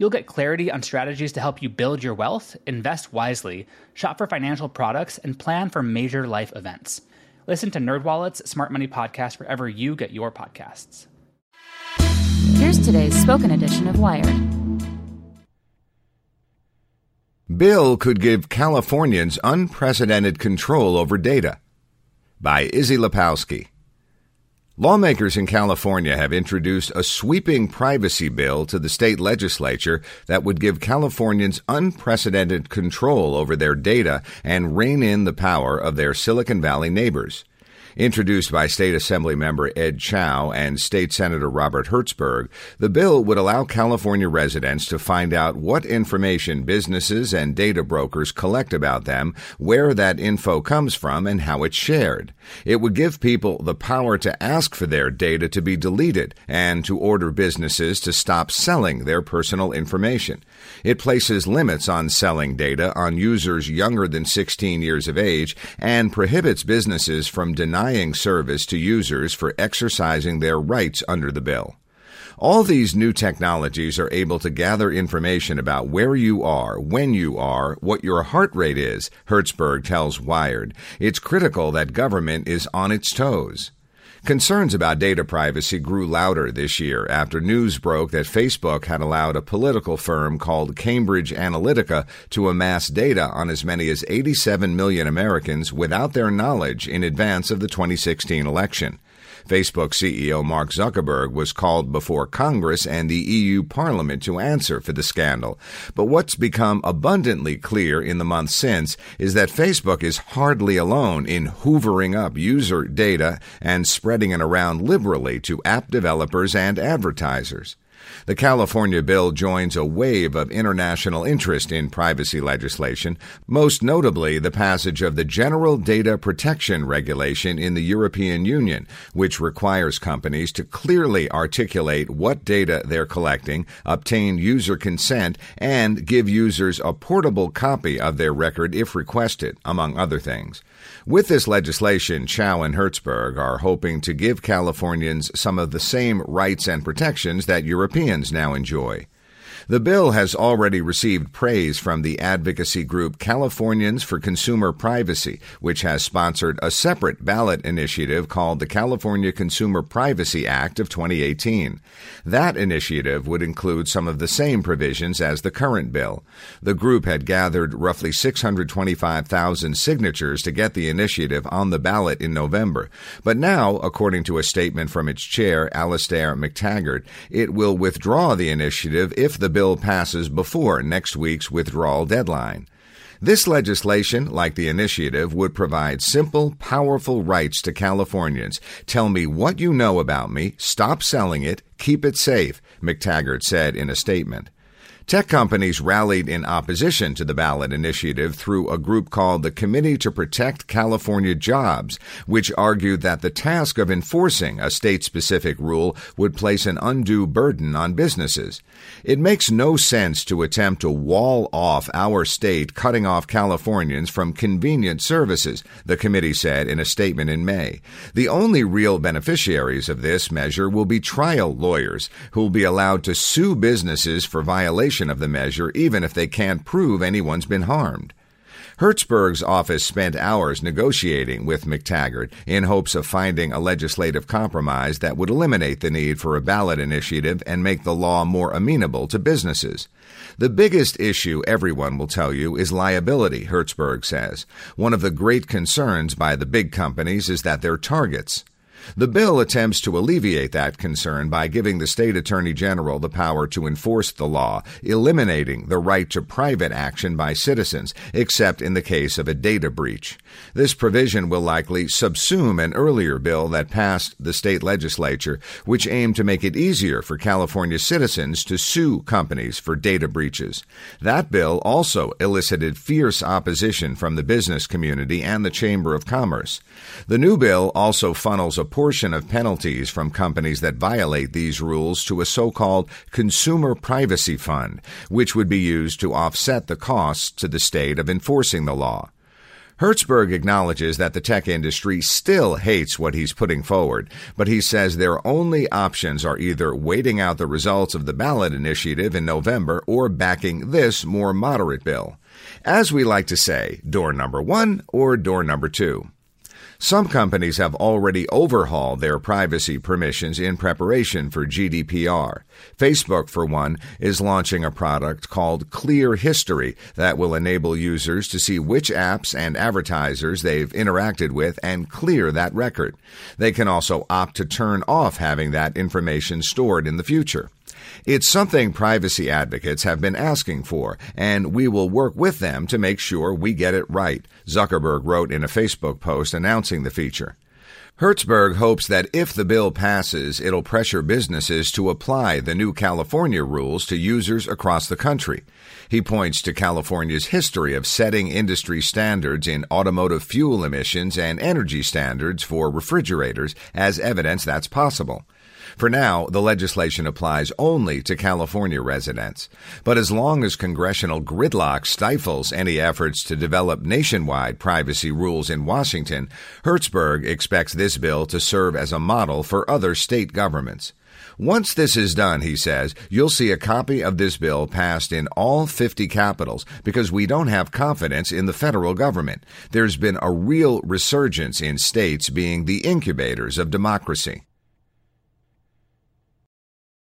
You'll get clarity on strategies to help you build your wealth, invest wisely, shop for financial products, and plan for major life events. Listen to NerdWallet's Smart Money Podcast wherever you get your podcasts. Here's today's spoken edition of Wired. Bill could give Californians unprecedented control over data. By Issie Lapowsky. Lawmakers in California have introduced a sweeping privacy bill to the state legislature that would give Californians unprecedented control over their data and rein in the power of their Silicon Valley neighbors. Introduced by State Assembly member Ed Chau and State Senator Robert Hertzberg, the bill would allow California residents to find out what information businesses and data brokers collect about them, where that info comes from, and how it's shared. It would give people the power to ask for their data to be deleted and to order businesses to stop selling their personal information. It places limits on selling data on users younger than 16 years of age and prohibits businesses from denying service to users for exercising their rights under the bill. All these new technologies are able to gather information about where you are, when you are, what your heart rate is, Hertzberg tells Wired. It's critical that government is on its toes. Concerns about data privacy grew louder this year after news broke that Facebook had allowed a political firm called Cambridge Analytica to amass data on as many as 87 million Americans without their knowledge in advance of the 2016 election. Facebook CEO Mark Zuckerberg was called before Congress and the EU Parliament to answer for the scandal. But what's become abundantly clear in the months since is that Facebook is hardly alone in hoovering up user data and spreading it around liberally to app developers and advertisers. The California bill joins a wave of international interest in privacy legislation, most notably the passage of the General Data Protection Regulation in the European Union, which requires companies to clearly articulate what data they're collecting, obtain user consent, and give users a portable copy of their record if requested, among other things. With this legislation, Chau and Hertzberg are hoping to give Californians some of the same rights and protections that Europeans now enjoy. The bill has already received praise from the advocacy group Californians for Consumer Privacy, which has sponsored a separate ballot initiative called the California Consumer Privacy Act of 2018. That initiative would include some of the same provisions as the current bill. The group had gathered roughly 625,000 signatures to get the initiative on the ballot in November. But now, according to a statement from its chair, Alastair Mactaggart, it will withdraw the initiative if the bill passes before next week's withdrawal deadline. This legislation, like the initiative, would provide simple, powerful rights to Californians. Tell me what you know about me, stop selling it, keep it safe, Mactaggart said in a statement. Tech companies rallied in opposition to the ballot initiative through a group called the Committee to Protect California Jobs, which argued that the task of enforcing a state specific rule would place an undue burden on businesses. It makes no sense to attempt to wall off our state, cutting off Californians from convenient services, the committee said in a statement in May. The only real beneficiaries of this measure will be trial lawyers, who will be allowed to sue businesses for of the measure even if they can't prove anyone's been harmed. Hertzberg's office spent hours negotiating with Mactaggart in hopes of finding a legislative compromise that would eliminate the need for a ballot initiative and make the law more amenable to businesses. The biggest issue everyone will tell you is liability, Hertzberg says. One of the great concerns by the big companies is that they're targets. The bill attempts to alleviate that concern by giving the state attorney general the power to enforce the law, eliminating the right to private action by citizens, except in the case of a data breach. This provision will likely subsume an earlier bill that passed the state legislature, which aimed to make it easier for California citizens to sue companies for data breaches. That bill also elicited fierce opposition from the business community and the Chamber of Commerce. The new bill also funnels a portion of penalties from companies that violate these rules to a so-called consumer privacy fund, which would be used to offset the costs to the state of enforcing the law. Hertzberg acknowledges that the tech industry still hates what he's putting forward, but he says their only options are either waiting out the results of the ballot initiative in November or backing this more moderate bill. As we like to say, door number one or door number two. Some companies have already overhauled their privacy permissions in preparation for GDPR. Facebook, for one, is launching a product called Clear History that will enable users to see which apps and advertisers they've interacted with and clear that record. They can also opt to turn off having that information stored in the future. It's something privacy advocates have been asking for, and we will work with them to make sure we get it right, Zuckerberg wrote in a Facebook post announcing the feature. Hertzberg hopes that if the bill passes, it'll pressure businesses to apply the new California rules to users across the country. He points to California's history of setting industry standards in automotive fuel emissions and energy standards for refrigerators as evidence that's possible. For now, the legislation applies only to California residents. But as long as congressional gridlock stifles any efforts to develop nationwide privacy rules in Washington, Hertzberg expects this bill to serve as a model for other state governments. Once this is done, he says, you'll see a copy of this bill passed in all 50 capitals because we don't have confidence in the federal government. There's been a real resurgence in states being the incubators of democracy.